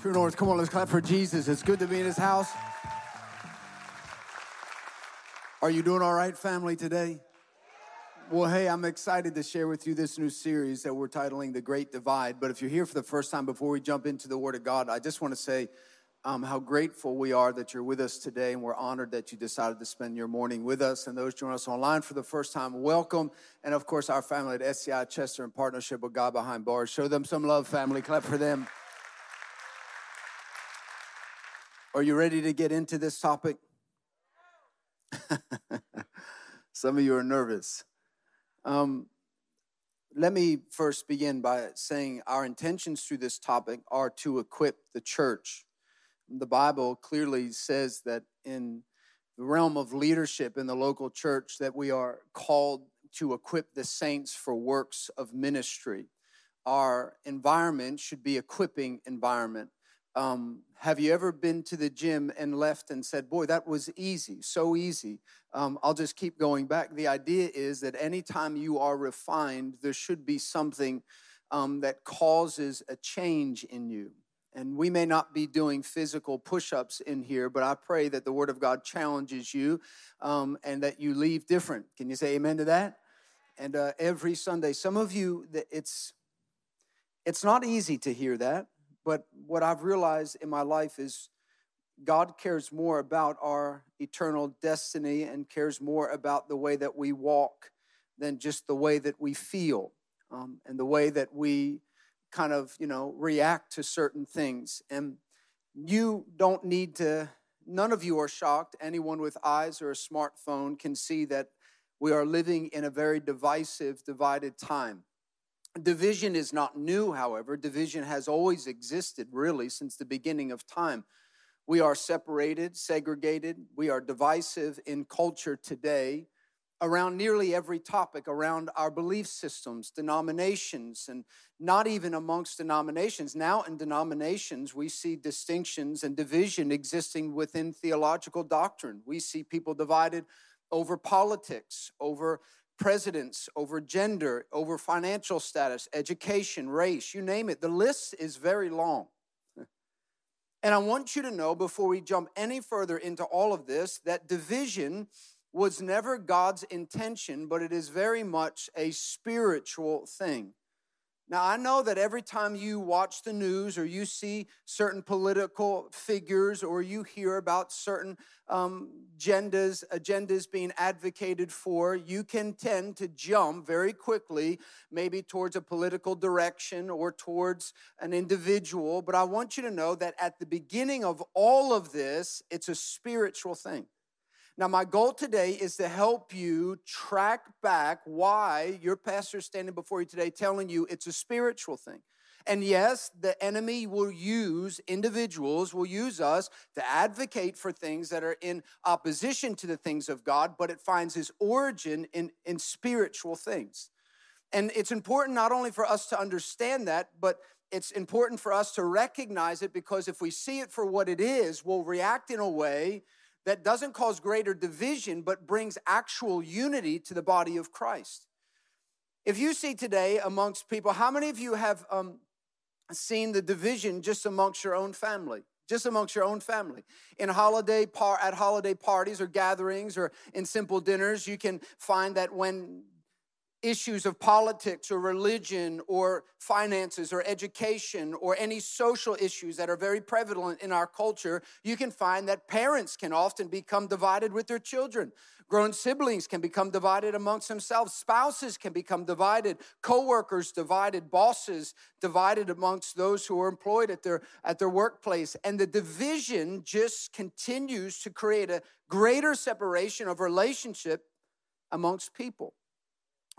True North, come on, let's clap for Jesus. It's good to be in his house. Are you doing all right, family, today? Well, hey, I'm excited to share with you this new series that we're titling The Great Divide. But if you're here for the first time before we jump into the Word of God, I just want to say um, how grateful we are that you're with us today, and we're honored that you decided to spend your morning with us. And those joining us online for the first time, welcome. And of course, our family at SCI Chester in partnership with God Behind Bars. Show them some love, family. Clap for them. Are you ready to get into this topic? Some of you are nervous. Um, let me first begin by saying our intentions through this topic are to equip the church. The Bible clearly says that in the realm of leadership in the local church that we are called to equip the saints for works of ministry. Our environment should be equipping environment. Um, have you ever been to the gym and left and said, Boy, that was easy, so easy? Um, I'll just keep going back. The idea is that anytime you are refined, there should be something um, that causes a change in you. And we may not be doing physical push ups in here, but I pray that the Word of God challenges you um, and that you leave different. Can you say amen to that? And uh, every Sunday, some of you, it's, it's not easy to hear that. But what I've realized in my life is God cares more about our eternal destiny and cares more about the way that we walk than just the way that we feel um, and the way that we kind of, you know, react to certain things. And you don't need to, none of you are shocked. Anyone with eyes or a smartphone can see that we are living in a very divisive, divided time. Division is not new, however. Division has always existed, really, since the beginning of time. We are separated, segregated, we are divisive in culture today around nearly every topic around our belief systems, denominations, and not even amongst denominations. Now, in denominations, we see distinctions and division existing within theological doctrine. We see people divided over politics, over presidents, over gender, over financial status, education, race, you name it. The list is very long. And I want you to know before we jump any further into all of this that division was never God's intention, but it is very much a spiritual thing. Now, I know that every time you watch the news or you see certain political figures or you hear about certain um, agendas, agendas being advocated for, you can tend to jump very quickly, maybe towards a political direction or towards an individual. But I want you to know that at the beginning of all of this, it's a spiritual thing. Now, my goal today is to help you track back why your pastor is standing before you today telling you it's a spiritual thing. And yes, the enemy will use individuals, will use us to advocate for things that are in opposition to the things of God, but it finds its origin in, in spiritual things. And it's important not only for us to understand that, but it's important for us to recognize it because if we see it for what it is, we'll react in a way that doesn't cause greater division, but brings actual unity to the body of Christ. If you see today amongst people, how many of you have um, seen the division just amongst your own family? Just amongst your own family. In holiday par- at holiday parties or gatherings or in simple dinners, you can find that when issues of politics or religion or finances or education or any social issues that are very prevalent in our culture, you can find that parents can often become divided with their children. Grown siblings can become divided amongst themselves. Spouses can become divided. Co-workers divided. Bosses divided amongst those who are employed at their, at their workplace. And the division just continues to create a greater separation of relationship amongst people.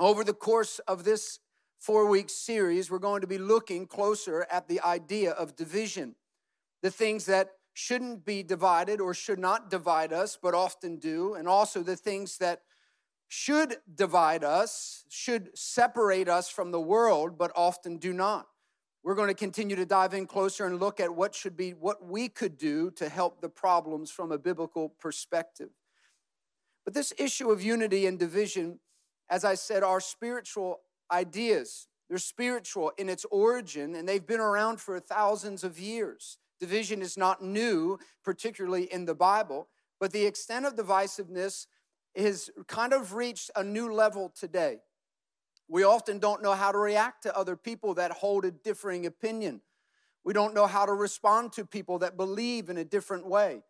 Over the course of this four week series, we're going to be looking closer at the idea of division, the things that shouldn't be divided or should not divide us, but often do, and also the things that should divide us, should separate us from the world, but often do not. We're going to continue to dive in closer and look at what should be what we could do to help the problems from a biblical perspective. But this issue of unity and division as I said, are spiritual ideas. They're spiritual in its origin, and they've been around for thousands of years. Division is not new, particularly in the Bible, but the extent of divisiveness has kind of reached a new level today. We often don't know how to react to other people that hold a differing opinion. We don't know how to respond to people that believe in a different way.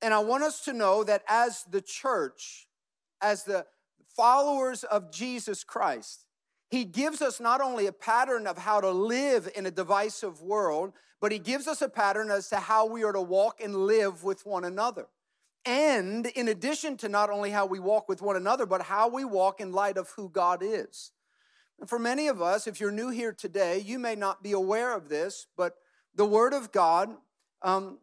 And I want us to know that as the church, as the followers of Jesus Christ, he gives us not only a pattern of how to live in a divisive world, but he gives us a pattern as to how we are to walk and live with one another. And in addition to not only how we walk with one another, but how we walk in light of who God is. And for many of us, if you're new here today, you may not be aware of this, but the Word of God um,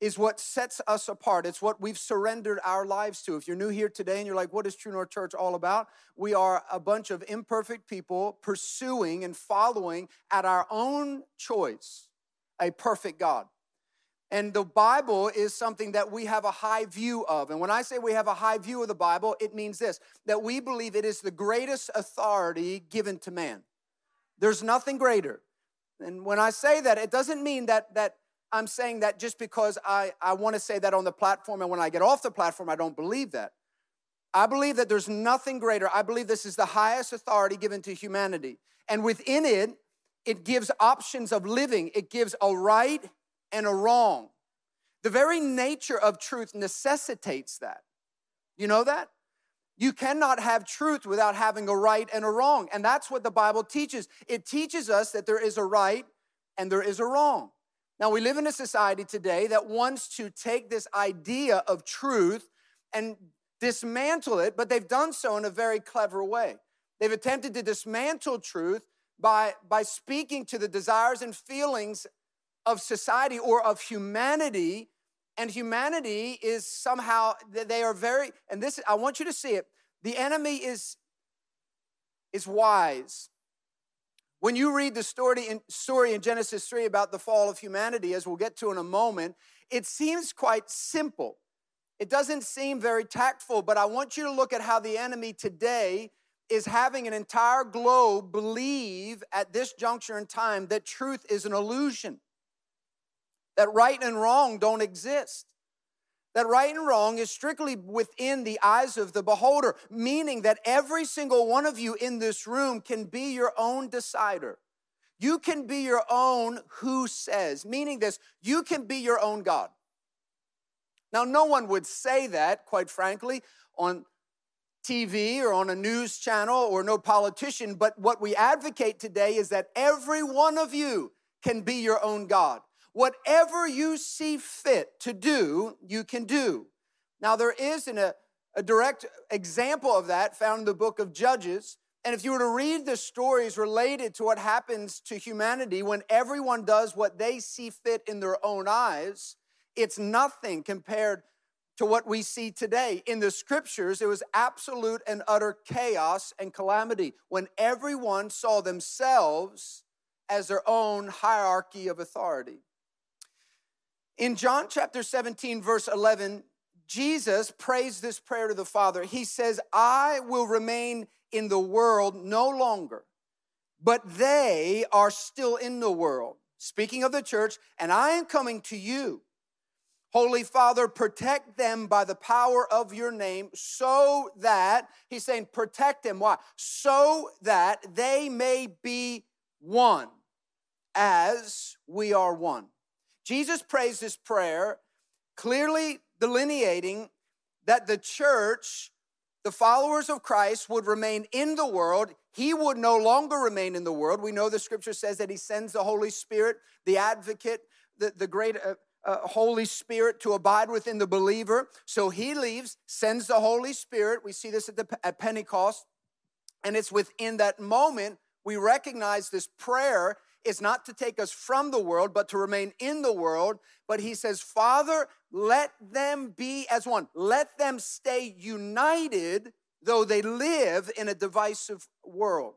is what sets us apart. It's what we've surrendered our lives to. If you're new here today and you're like, what is True North Church all about? We are a bunch of imperfect people pursuing and following at our own choice a perfect God. And the Bible is something that we have a high view of. And when I say we have a high view of the Bible, it means this that we believe it is the greatest authority given to man. There's nothing greater. And when I say that, it doesn't mean that, that I'm saying that just because I, I want to say that on the platform, and when I get off the platform, I don't believe that. I believe that there's nothing greater. I believe this is the highest authority given to humanity. And within it, it gives options of living, it gives a right and a wrong. The very nature of truth necessitates that. You know that? You cannot have truth without having a right and a wrong. And that's what the Bible teaches. It teaches us that there is a right and there is a wrong. Now, we live in a society today that wants to take this idea of truth and dismantle it, but they've done so in a very clever way. They've attempted to dismantle truth by, by speaking to the desires and feelings of society or of humanity. And humanity is somehow, they are very, and this, I want you to see it. The enemy is, is wise. When you read the story in, story in Genesis 3 about the fall of humanity, as we'll get to in a moment, it seems quite simple. It doesn't seem very tactful, but I want you to look at how the enemy today is having an entire globe believe at this juncture in time that truth is an illusion, that right and wrong don't exist that right and wrong is strictly within the eyes of the beholder, meaning that every single one of you in this room can be your own decider. You can be your own who says, meaning this, you can be your own God. Now, no one would say that, quite frankly, on TV or on a news channel or no politician, but what we advocate today is that every one of you can be your own God. Whatever you see fit to do, you can do. Now, there is an, a, a direct example of that found in the book of Judges. And if you were to read the stories related to what happens to humanity when everyone does what they see fit in their own eyes, it's nothing compared to what we see today. In the scriptures, it was absolute and utter chaos and calamity when everyone saw themselves as their own hierarchy of authority. In John chapter 17, verse 11, Jesus prays this prayer to the Father. He says, I will remain in the world no longer, but they are still in the world. Speaking of the church, and I am coming to you. Holy Father, protect them by the power of your name so that, he's saying, protect them. Why? So that they may be one as we are one. Jesus prays this prayer, clearly delineating that the church, the followers of Christ, would remain in the world. He would no longer remain in the world. We know the scripture says that he sends the Holy Spirit, the advocate, the, the great uh, uh, Holy Spirit to abide within the believer. So he leaves, sends the Holy Spirit. We see this at, the, at Pentecost. And it's within that moment we recognize this prayer is not to take us from the world, but to remain in the world. But he says, Father, let them be as one. Let them stay united, though they live in a divisive world.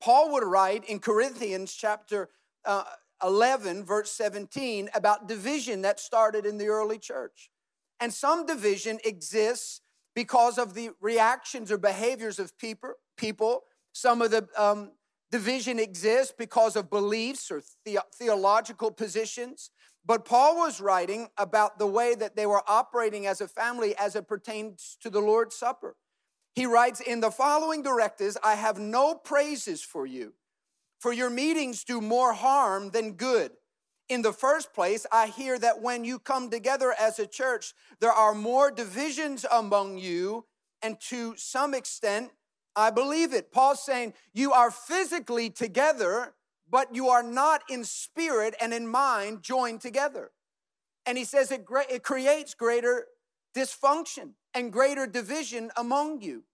Paul would write in Corinthians chapter uh, 11, verse 17, about division that started in the early church. And some division exists because of the reactions or behaviors of people. people. Some of the um, Division exists because of beliefs or the- theological positions. But Paul was writing about the way that they were operating as a family as it pertains to the Lord's Supper. He writes, In the following directives, I have no praises for you, for your meetings do more harm than good. In the first place, I hear that when you come together as a church, there are more divisions among you, and to some extent, I believe it. Paul's saying, You are physically together, but you are not in spirit and in mind joined together. And he says it, it creates greater dysfunction and greater division among you.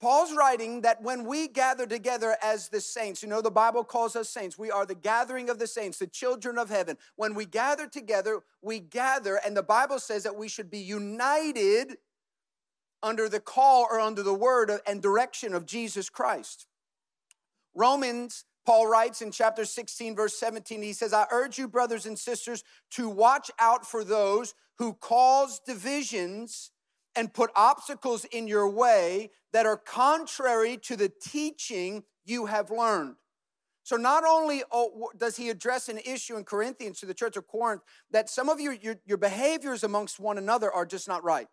Paul's writing that when we gather together as the saints, you know, the Bible calls us saints. We are the gathering of the saints, the children of heaven. When we gather together, we gather, and the Bible says that we should be united under the call or under the word and direction of Jesus Christ. Romans Paul writes in chapter 16, verse 17, he says, I urge you, brothers and sisters, to watch out for those who cause divisions and put obstacles in your way that are contrary to the teaching you have learned. So, not only oh, does he address an issue in Corinthians to the church of Corinth that some of you, your, your behaviors amongst one another are just not right.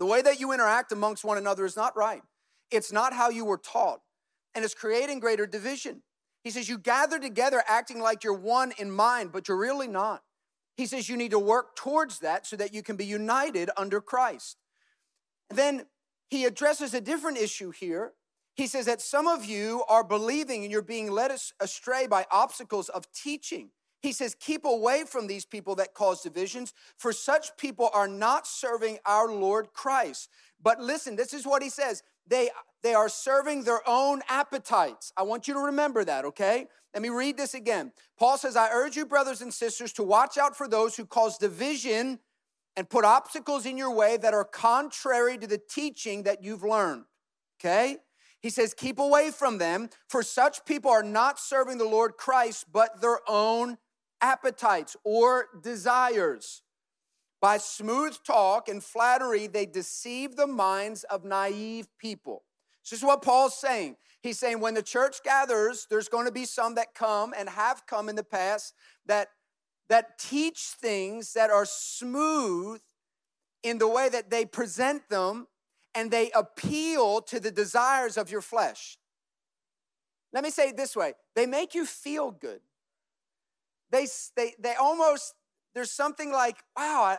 The way that you interact amongst one another is not right. It's not how you were taught and it's creating greater division. He says, You gather together acting like you're one in mind, but you're really not. He says, You need to work towards that so that you can be united under Christ. Then he addresses a different issue here. He says that some of you are believing and you're being led astray by obstacles of teaching. He says, Keep away from these people that cause divisions, for such people are not serving our Lord Christ. But listen, this is what he says they, they are serving their own appetites. I want you to remember that, okay? Let me read this again. Paul says, I urge you, brothers and sisters, to watch out for those who cause division and put obstacles in your way that are contrary to the teaching that you've learned, okay? He says, keep away from them, for such people are not serving the Lord Christ, but their own appetites or desires. By smooth talk and flattery, they deceive the minds of naive people. This is what Paul's saying. He's saying when the church gathers, there's going to be some that come and have come in the past that, that teach things that are smooth in the way that they present them and they appeal to the desires of your flesh. Let me say it this way they make you feel good. They, they, they almost, there's something like, wow,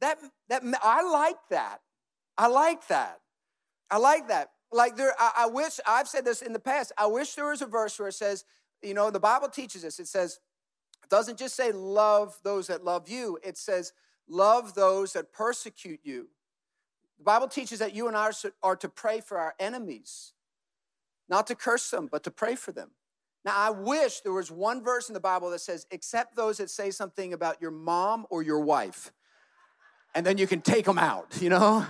that, that, I like that. I like that. I like that. Like there, I, I wish, I've said this in the past, I wish there was a verse where it says, you know, the Bible teaches us, it says, it doesn't just say love those that love you, it says love those that persecute you. The Bible teaches that you and I are to pray for our enemies, not to curse them, but to pray for them. Now, I wish there was one verse in the Bible that says, except those that say something about your mom or your wife and then you can take them out, you know?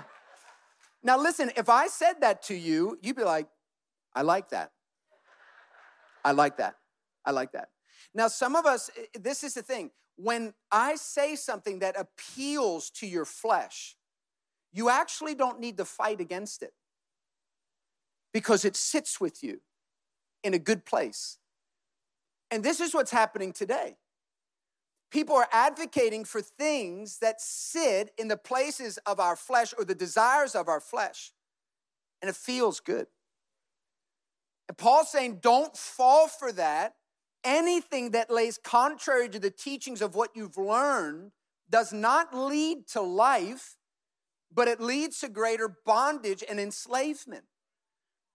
Now, listen, if I said that to you, you'd be like, I like that. I like that. I like that. Now, some of us, this is the thing. When I say something that appeals to your flesh, you actually don't need to fight against it because it sits with you in a good place. And this is what's happening today. People are advocating for things that sit in the places of our flesh or the desires of our flesh, and it feels good. And Paul's saying, don't fall for that. Anything that lays contrary to the teachings of what you've learned does not lead to life, but it leads to greater bondage and enslavement.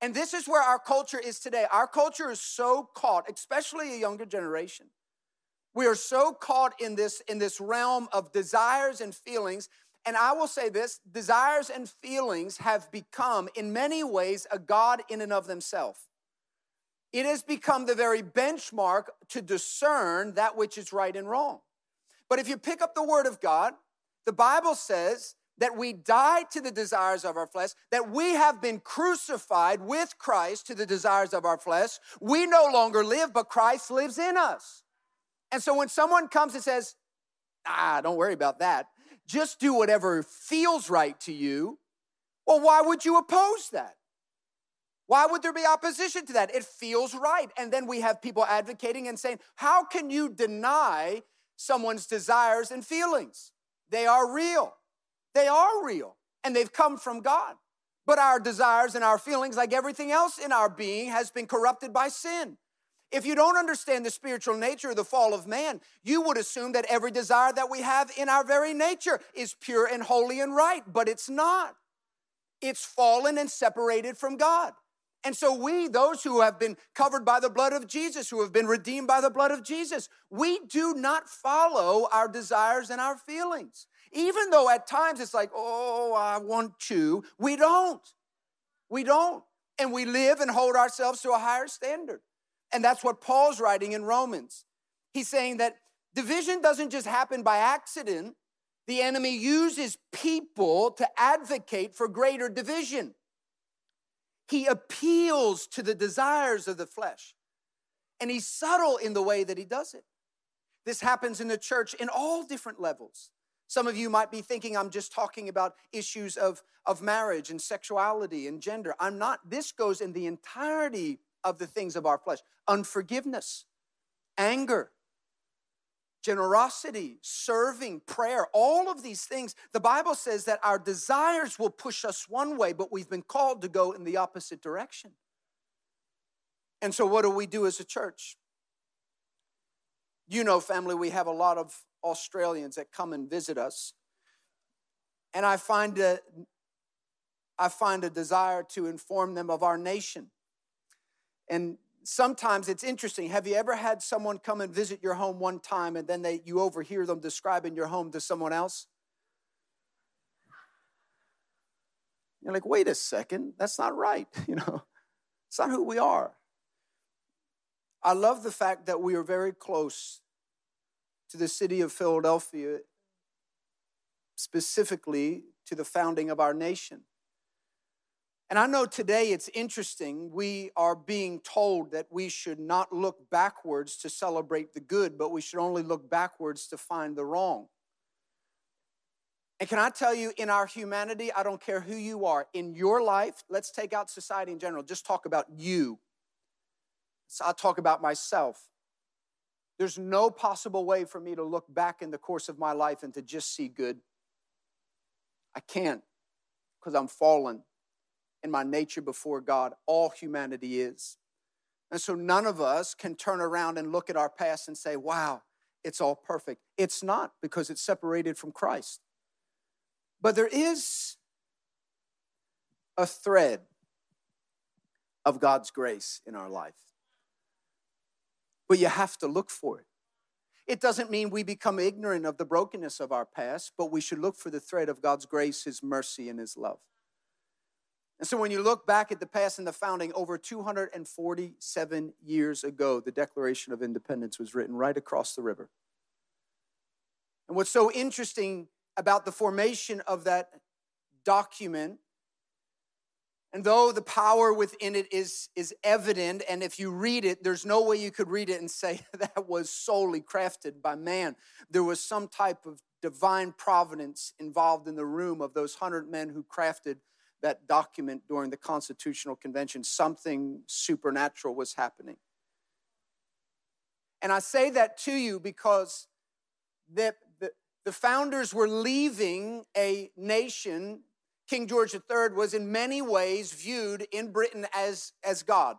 And this is where our culture is today. Our culture is so caught, especially a younger generation we are so caught in this, in this realm of desires and feelings. And I will say this desires and feelings have become, in many ways, a God in and of themselves. It has become the very benchmark to discern that which is right and wrong. But if you pick up the Word of God, the Bible says that we die to the desires of our flesh, that we have been crucified with Christ to the desires of our flesh. We no longer live, but Christ lives in us. And so when someone comes and says, ah, don't worry about that, just do whatever feels right to you, well, why would you oppose that? Why would there be opposition to that? It feels right. And then we have people advocating and saying, How can you deny someone's desires and feelings? They are real. They are real, and they've come from God. But our desires and our feelings, like everything else in our being, has been corrupted by sin. If you don't understand the spiritual nature of the fall of man, you would assume that every desire that we have in our very nature is pure and holy and right, but it's not. It's fallen and separated from God. And so, we, those who have been covered by the blood of Jesus, who have been redeemed by the blood of Jesus, we do not follow our desires and our feelings. Even though at times it's like, oh, I want to, we don't. We don't. And we live and hold ourselves to a higher standard. And that's what Paul's writing in Romans. He's saying that division doesn't just happen by accident, the enemy uses people to advocate for greater division. He appeals to the desires of the flesh. And he's subtle in the way that he does it. This happens in the church in all different levels. Some of you might be thinking I'm just talking about issues of, of marriage and sexuality and gender. I'm not. This goes in the entirety of the things of our flesh unforgiveness, anger, generosity, serving, prayer, all of these things. The Bible says that our desires will push us one way, but we've been called to go in the opposite direction. And so, what do we do as a church? You know, family, we have a lot of Australians that come and visit us. And I find a, I find a desire to inform them of our nation. And sometimes it's interesting. Have you ever had someone come and visit your home one time and then they, you overhear them describing your home to someone else? You're like, wait a second, that's not right. You know, it's not who we are. I love the fact that we are very close to the city of Philadelphia, specifically to the founding of our nation. And I know today it's interesting. We are being told that we should not look backwards to celebrate the good, but we should only look backwards to find the wrong. And can I tell you, in our humanity, I don't care who you are, in your life, let's take out society in general, just talk about you. So I'll talk about myself. There's no possible way for me to look back in the course of my life and to just see good. I can't because I'm fallen in my nature before God. All humanity is. And so none of us can turn around and look at our past and say, wow, it's all perfect. It's not because it's separated from Christ. But there is a thread of God's grace in our life but you have to look for it. It doesn't mean we become ignorant of the brokenness of our past, but we should look for the thread of God's grace, His mercy, and His love. And so when you look back at the past and the founding, over 247 years ago, the Declaration of Independence was written right across the river. And what's so interesting about the formation of that document and though the power within it is, is evident, and if you read it, there's no way you could read it and say that was solely crafted by man. There was some type of divine providence involved in the room of those hundred men who crafted that document during the Constitutional Convention. Something supernatural was happening. And I say that to you because the, the, the founders were leaving a nation King George III was in many ways viewed in Britain as, as God.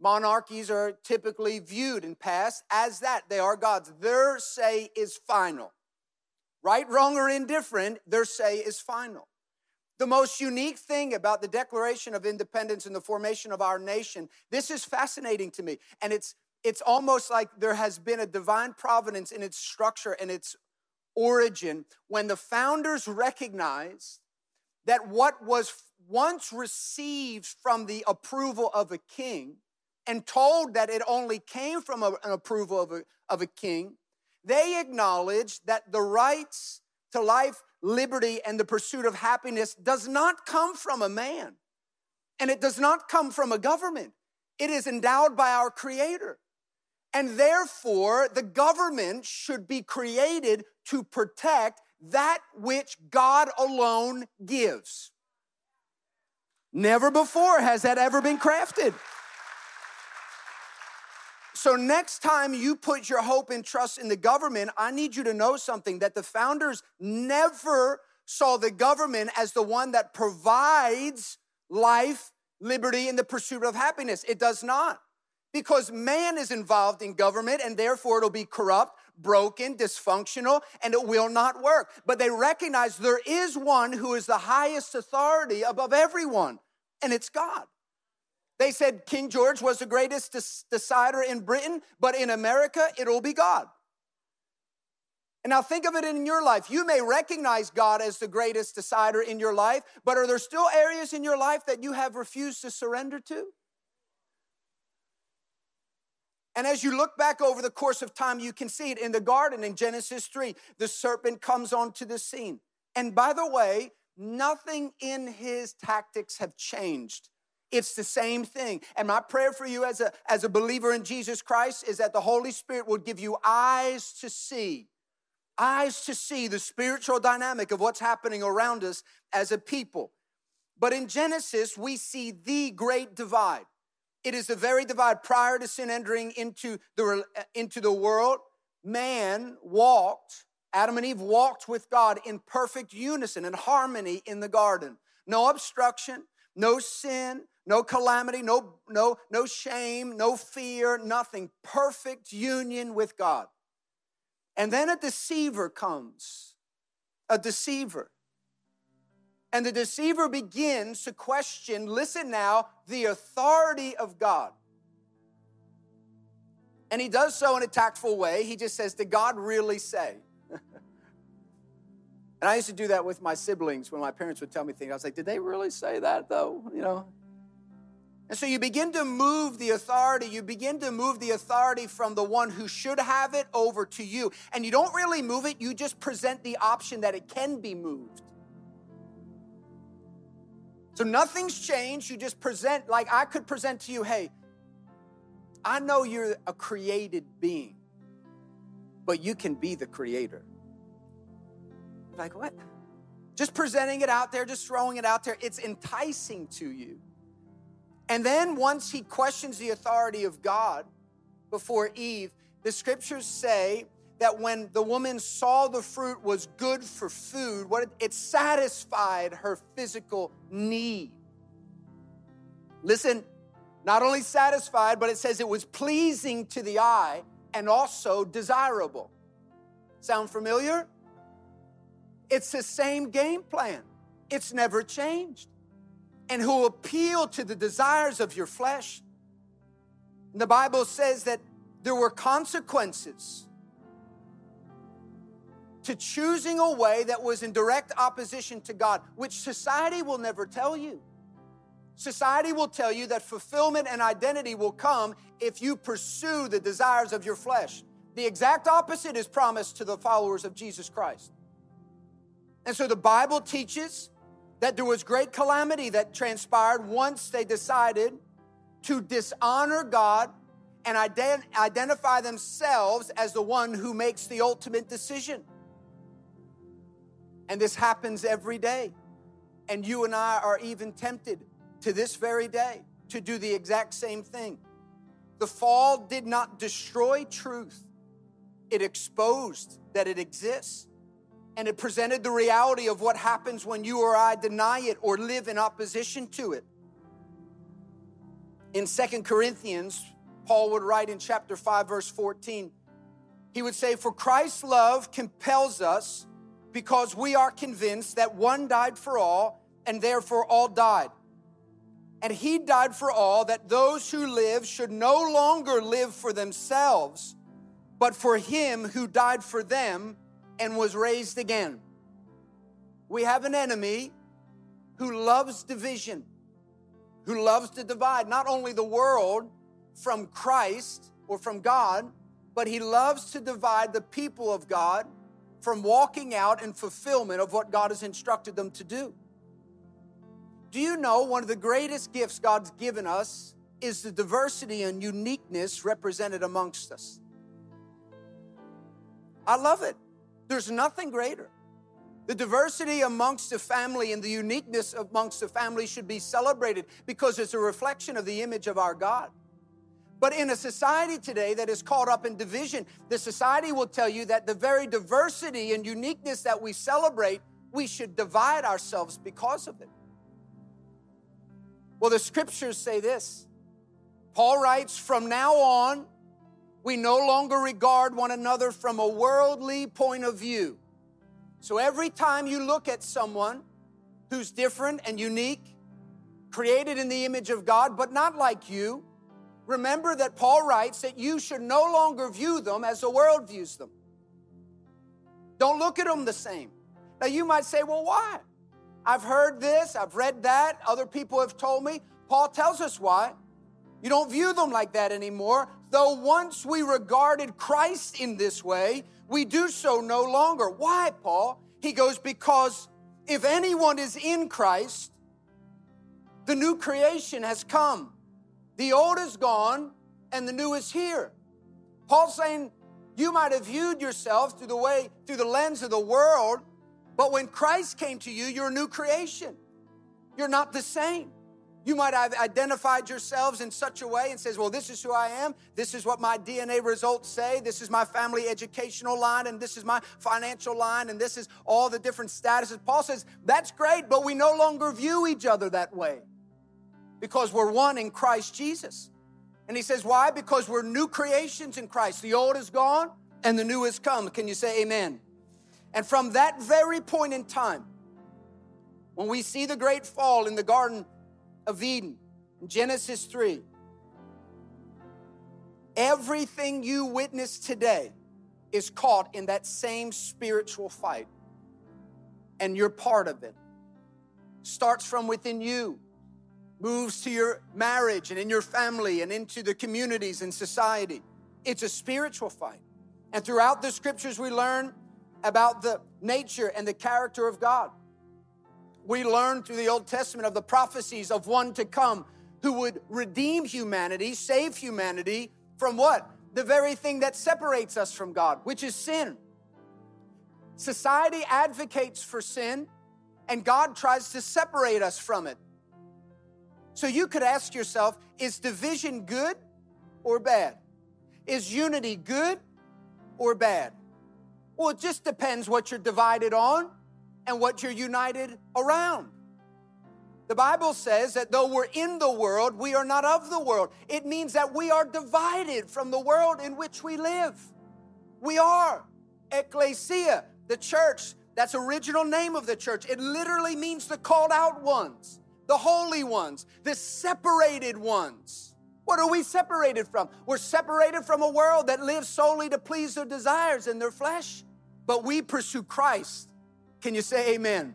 Monarchies are typically viewed and passed as that. They are gods. Their say is final. Right, wrong, or indifferent, their say is final. The most unique thing about the Declaration of Independence and the formation of our nation, this is fascinating to me. And it's, it's almost like there has been a divine providence in its structure and its origin when the founders recognized that what was once received from the approval of a king and told that it only came from a, an approval of a, of a king, they acknowledged that the rights to life, liberty, and the pursuit of happiness does not come from a man. And it does not come from a government. It is endowed by our Creator. And therefore, the government should be created to protect that which God alone gives. Never before has that ever been crafted. So, next time you put your hope and trust in the government, I need you to know something that the founders never saw the government as the one that provides life, liberty, and the pursuit of happiness. It does not. Because man is involved in government and therefore it'll be corrupt, broken, dysfunctional, and it will not work. But they recognize there is one who is the highest authority above everyone, and it's God. They said King George was the greatest decider in Britain, but in America, it'll be God. And now think of it in your life. You may recognize God as the greatest decider in your life, but are there still areas in your life that you have refused to surrender to? And as you look back over the course of time, you can see it in the garden in Genesis 3. The serpent comes onto the scene. And by the way, nothing in his tactics have changed. It's the same thing. And my prayer for you as a, as a believer in Jesus Christ is that the Holy Spirit will give you eyes to see, eyes to see the spiritual dynamic of what's happening around us as a people. But in Genesis, we see the great divide. It is the very divide prior to sin entering into the, uh, into the world. Man walked, Adam and Eve walked with God in perfect unison and harmony in the garden. No obstruction, no sin, no calamity, no, no, no shame, no fear, nothing. Perfect union with God. And then a deceiver comes, a deceiver. And the deceiver begins to question, listen now, the authority of God. And he does so in a tactful way. He just says, Did God really say? and I used to do that with my siblings when my parents would tell me things. I was like, Did they really say that though? You know, and so you begin to move the authority, you begin to move the authority from the one who should have it over to you. And you don't really move it, you just present the option that it can be moved. So nothing's changed. You just present, like I could present to you, hey, I know you're a created being, but you can be the creator. Like, what? Just presenting it out there, just throwing it out there, it's enticing to you. And then once he questions the authority of God before Eve, the scriptures say that when the woman saw the fruit was good for food, what it, it satisfied her physical need. Listen, not only satisfied, but it says it was pleasing to the eye and also desirable. Sound familiar? It's the same game plan. It's never changed and who appeal to the desires of your flesh. And the Bible says that there were consequences to choosing a way that was in direct opposition to God, which society will never tell you. Society will tell you that fulfillment and identity will come if you pursue the desires of your flesh. The exact opposite is promised to the followers of Jesus Christ. And so the Bible teaches that there was great calamity that transpired once they decided to dishonor God and ident- identify themselves as the one who makes the ultimate decision. And this happens every day. And you and I are even tempted to this very day to do the exact same thing. The fall did not destroy truth, it exposed that it exists and it presented the reality of what happens when you or I deny it or live in opposition to it. In Second Corinthians, Paul would write in chapter 5, verse 14, he would say, For Christ's love compels us because we are convinced that one died for all, and therefore all died. And he died for all, that those who live should no longer live for themselves, but for him who died for them and was raised again. We have an enemy who loves division, who loves to divide not only the world from Christ or from God, but he loves to divide the people of God from walking out in fulfillment of what God has instructed them to do. Do you know one of the greatest gifts God's given us is the diversity and uniqueness represented amongst us? I love it. There's nothing greater. The diversity amongst the family and the uniqueness amongst the family should be celebrated because it's a reflection of the image of our God. But in a society today that is caught up in division, the society will tell you that the very diversity and uniqueness that we celebrate, we should divide ourselves because of it. Well, the scriptures say this. Paul writes, From now on, we no longer regard one another from a worldly point of view. So every time you look at someone who's different and unique, created in the image of God, but not like you, remember that Paul writes that you should no longer view them as the world views them. Don't look at them the same. Now you might say, well, why? I've heard this, I've read that, other people have told me. Paul tells us why. You don't view them like that anymore. Though once we regarded Christ in this way, we do so no longer. Why, Paul? He goes, Because if anyone is in Christ, the new creation has come. The old is gone and the new is here. Paul's saying, you might have viewed yourself through the way, through the lens of the world, but when Christ came to you, you're a new creation. You're not the same. You might have identified yourselves in such a way and says, well, this is who I am. This is what my DNA results say. This is my family educational line and this is my financial line and this is all the different statuses. Paul says, that's great, but we no longer view each other that way because we're one in Christ Jesus. And he says, why? Because we're new creations in Christ. The old is gone and the new has come. Can you say amen? And from that very point in time, when we see the great fall in the Garden of Eden, Genesis 3. Everything you witness today is caught in that same spiritual fight, and you're part of it. Starts from within you, moves to your marriage and in your family and into the communities and society. It's a spiritual fight. And throughout the scriptures, we learn about the nature and the character of God we learn through the Old Testament of the prophecies of one to come who would redeem humanity, save humanity from what? The very thing that separates us from God, which is sin. Society advocates for sin, and God tries to separate us from it. So you could ask yourself is division good or bad? Is unity good or bad? Well, it just depends what you're divided on and what you're united around. The Bible says that though we're in the world, we are not of the world. It means that we are divided from the world in which we live. We are. Ecclesia, the church, that's original name of the church. It literally means the called out ones, the holy ones, the separated ones. What are we separated from? We're separated from a world that lives solely to please their desires and their flesh. But we pursue Christ can you say amen?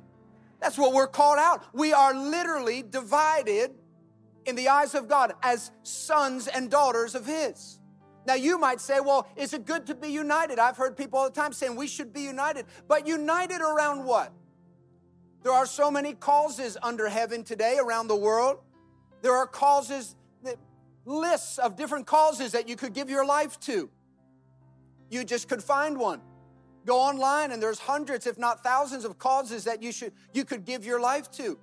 That's what we're called out. We are literally divided in the eyes of God as sons and daughters of His. Now, you might say, well, is it good to be united? I've heard people all the time saying we should be united, but united around what? There are so many causes under heaven today around the world. There are causes, lists of different causes that you could give your life to. You just could find one. Go online and there's hundreds, if not thousands, of causes that you should you could give your life to.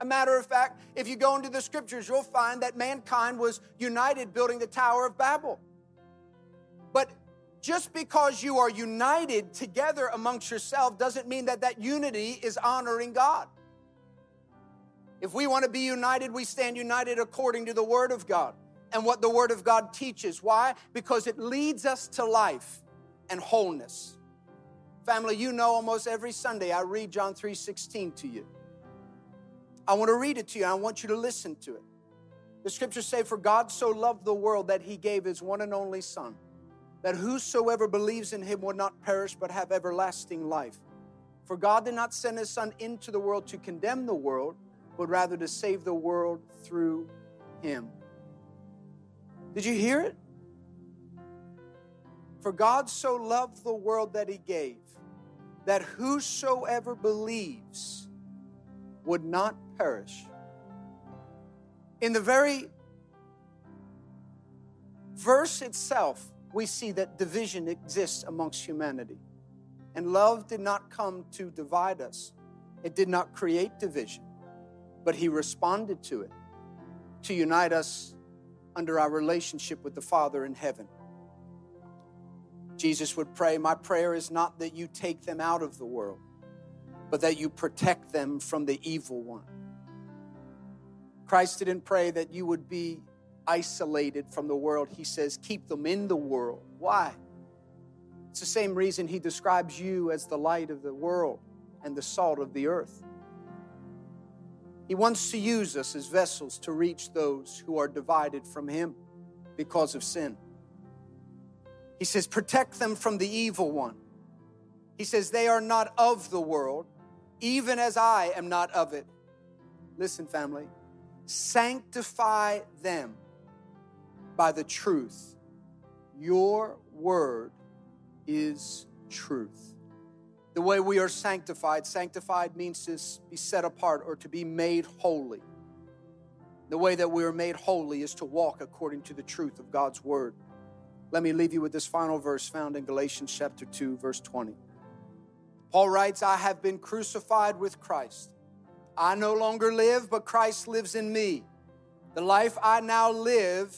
A matter of fact, if you go into the scriptures, you'll find that mankind was united building the Tower of Babel. Just because you are united together amongst yourself doesn't mean that that unity is honoring God. If we want to be united, we stand united according to the Word of God and what the Word of God teaches. Why? Because it leads us to life and wholeness. Family, you know almost every Sunday I read John 3:16 to you. I want to read it to you. I want you to listen to it. The scriptures say, For God so loved the world that he gave his one and only Son, that whosoever believes in him would not perish but have everlasting life. For God did not send his Son into the world to condemn the world, but rather to save the world through him. Did you hear it? For God so loved the world that he gave, that whosoever believes would not perish. In the very verse itself, we see that division exists amongst humanity. And love did not come to divide us, it did not create division, but He responded to it to unite us under our relationship with the Father in heaven. Jesus would pray, My prayer is not that you take them out of the world, but that you protect them from the evil one. Christ didn't pray that you would be isolated from the world. He says, Keep them in the world. Why? It's the same reason he describes you as the light of the world and the salt of the earth. He wants to use us as vessels to reach those who are divided from him because of sin. He says, Protect them from the evil one. He says, They are not of the world, even as I am not of it. Listen, family, sanctify them by the truth. Your word is truth. The way we are sanctified, sanctified means to be set apart or to be made holy. The way that we are made holy is to walk according to the truth of God's word. Let me leave you with this final verse found in Galatians chapter 2, verse 20. Paul writes, I have been crucified with Christ. I no longer live, but Christ lives in me. The life I now live,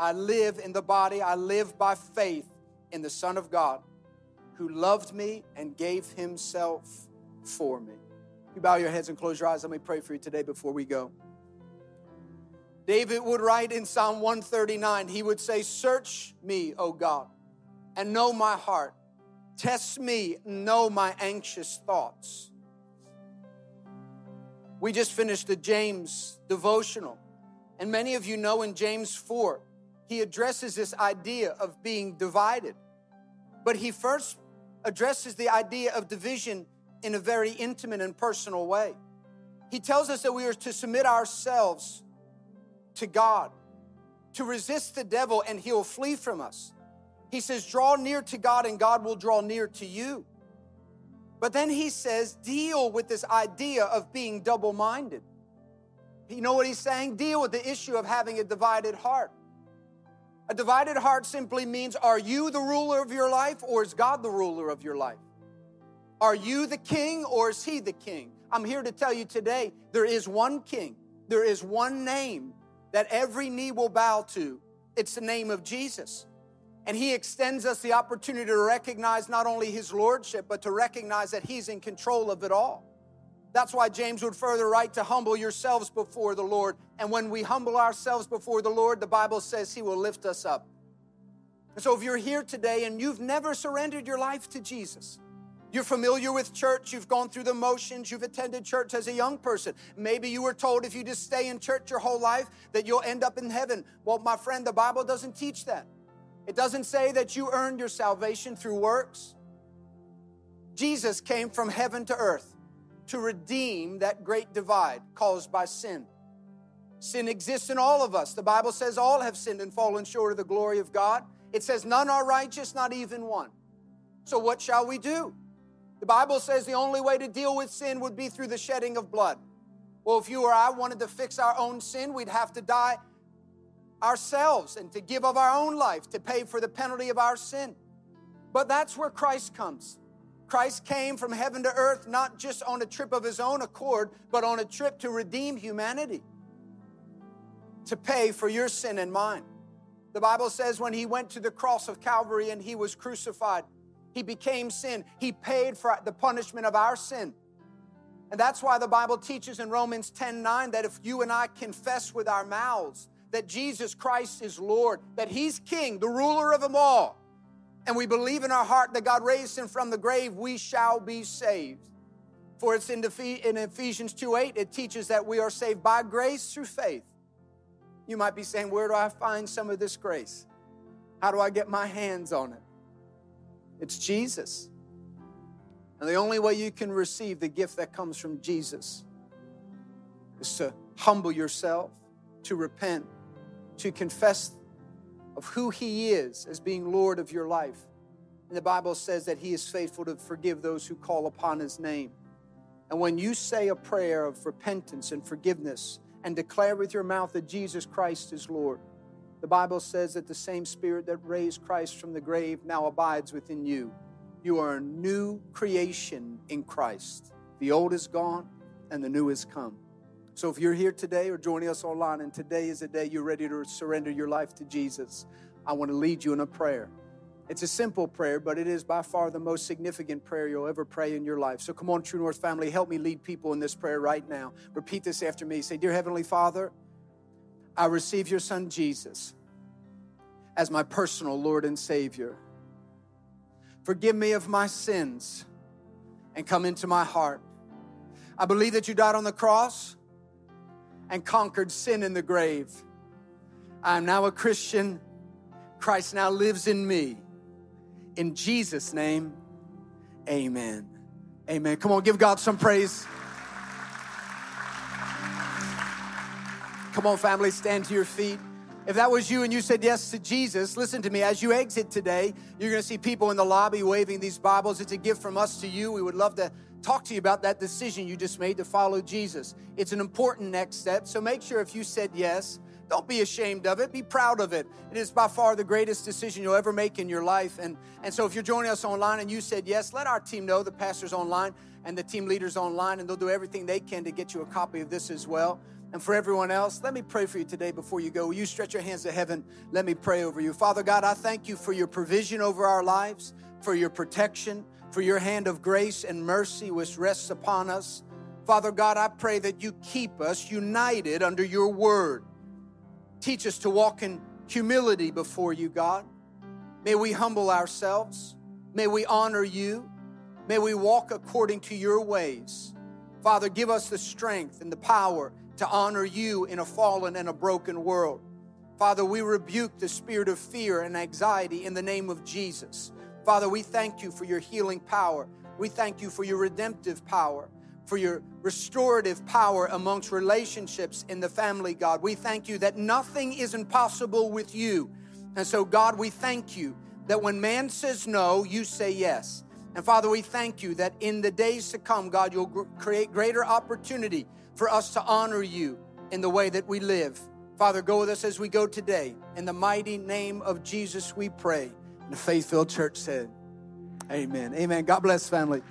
I live in the body, I live by faith in the Son of God who loved me and gave himself for me. You bow your heads and close your eyes. Let me pray for you today before we go. David would write in Psalm 139, he would say, Search me, O God, and know my heart. Test me, know my anxious thoughts. We just finished the James devotional, and many of you know in James 4, he addresses this idea of being divided. But he first addresses the idea of division in a very intimate and personal way. He tells us that we are to submit ourselves to God, to resist the devil, and he'll flee from us. He says, Draw near to God, and God will draw near to you. But then he says, Deal with this idea of being double minded. You know what he's saying? Deal with the issue of having a divided heart. A divided heart simply means are you the ruler of your life or is God the ruler of your life? Are you the king or is he the king? I'm here to tell you today there is one king, there is one name that every knee will bow to. It's the name of Jesus. And he extends us the opportunity to recognize not only his lordship, but to recognize that he's in control of it all. That's why James would further write to humble yourselves before the Lord. And when we humble ourselves before the Lord, the Bible says he will lift us up. And so if you're here today and you've never surrendered your life to Jesus, you're familiar with church, you've gone through the motions, you've attended church as a young person. Maybe you were told if you just stay in church your whole life that you'll end up in heaven. Well, my friend, the Bible doesn't teach that. It doesn't say that you earned your salvation through works. Jesus came from heaven to earth to redeem that great divide caused by sin. Sin exists in all of us. The Bible says all have sinned and fallen short of the glory of God. It says none are righteous, not even one. So, what shall we do? The Bible says the only way to deal with sin would be through the shedding of blood. Well, if you or I wanted to fix our own sin, we'd have to die ourselves and to give of our own life to pay for the penalty of our sin. But that's where Christ comes. Christ came from heaven to earth not just on a trip of his own accord, but on a trip to redeem humanity, to pay for your sin and mine. The Bible says when he went to the cross of Calvary and he was crucified, he became sin. He paid for the punishment of our sin. And that's why the Bible teaches in Romans 10 9 that if you and I confess with our mouths that Jesus Christ is Lord, that He's King, the ruler of them all, and we believe in our heart that God raised him from the grave, we shall be saved. For it's in, Ephesians 2 8, it teaches that we are saved by grace through faith. You might be saying, Where do I find some of this grace? How do I get my hands on it? It's Jesus. And the only way you can receive the gift that comes from Jesus is to humble yourself, to repent, to confess of who He is as being Lord of your life. And the Bible says that He is faithful to forgive those who call upon His name. And when you say a prayer of repentance and forgiveness and declare with your mouth that Jesus Christ is Lord, the Bible says that the same Spirit that raised Christ from the grave now abides within you. You are a new creation in Christ. The old is gone and the new has come. So if you're here today or joining us online and today is the day you're ready to surrender your life to Jesus, I want to lead you in a prayer. It's a simple prayer, but it is by far the most significant prayer you'll ever pray in your life. So come on, True North family, help me lead people in this prayer right now. Repeat this after me. Say, Dear Heavenly Father, I receive your Son Jesus as my personal Lord and Savior. Forgive me of my sins and come into my heart. I believe that you died on the cross and conquered sin in the grave. I am now a Christian. Christ now lives in me. In Jesus' name, amen. Amen. Come on, give God some praise. Come on, family, stand to your feet. If that was you and you said yes to Jesus, listen to me. As you exit today, you're going to see people in the lobby waving these Bibles. It's a gift from us to you. We would love to talk to you about that decision you just made to follow Jesus. It's an important next step. So make sure if you said yes, don't be ashamed of it. Be proud of it. It is by far the greatest decision you'll ever make in your life. And, and so if you're joining us online and you said yes, let our team know, the pastors online and the team leaders online, and they'll do everything they can to get you a copy of this as well. And for everyone else, let me pray for you today before you go. Will you stretch your hands to heaven? Let me pray over you. Father God, I thank you for your provision over our lives, for your protection, for your hand of grace and mercy which rests upon us. Father God, I pray that you keep us united under your word. Teach us to walk in humility before you, God. May we humble ourselves. May we honor you. May we walk according to your ways. Father, give us the strength and the power to honor you in a fallen and a broken world. Father, we rebuke the spirit of fear and anxiety in the name of Jesus. Father, we thank you for your healing power. We thank you for your redemptive power, for your restorative power amongst relationships in the family, God. We thank you that nothing is impossible with you. And so, God, we thank you that when man says no, you say yes. And Father, we thank you that in the days to come, God, you'll create greater opportunity for us to honor you in the way that we live. Father, go with us as we go today. In the mighty name of Jesus, we pray. The faith filled church said, Amen. Amen. God bless, family.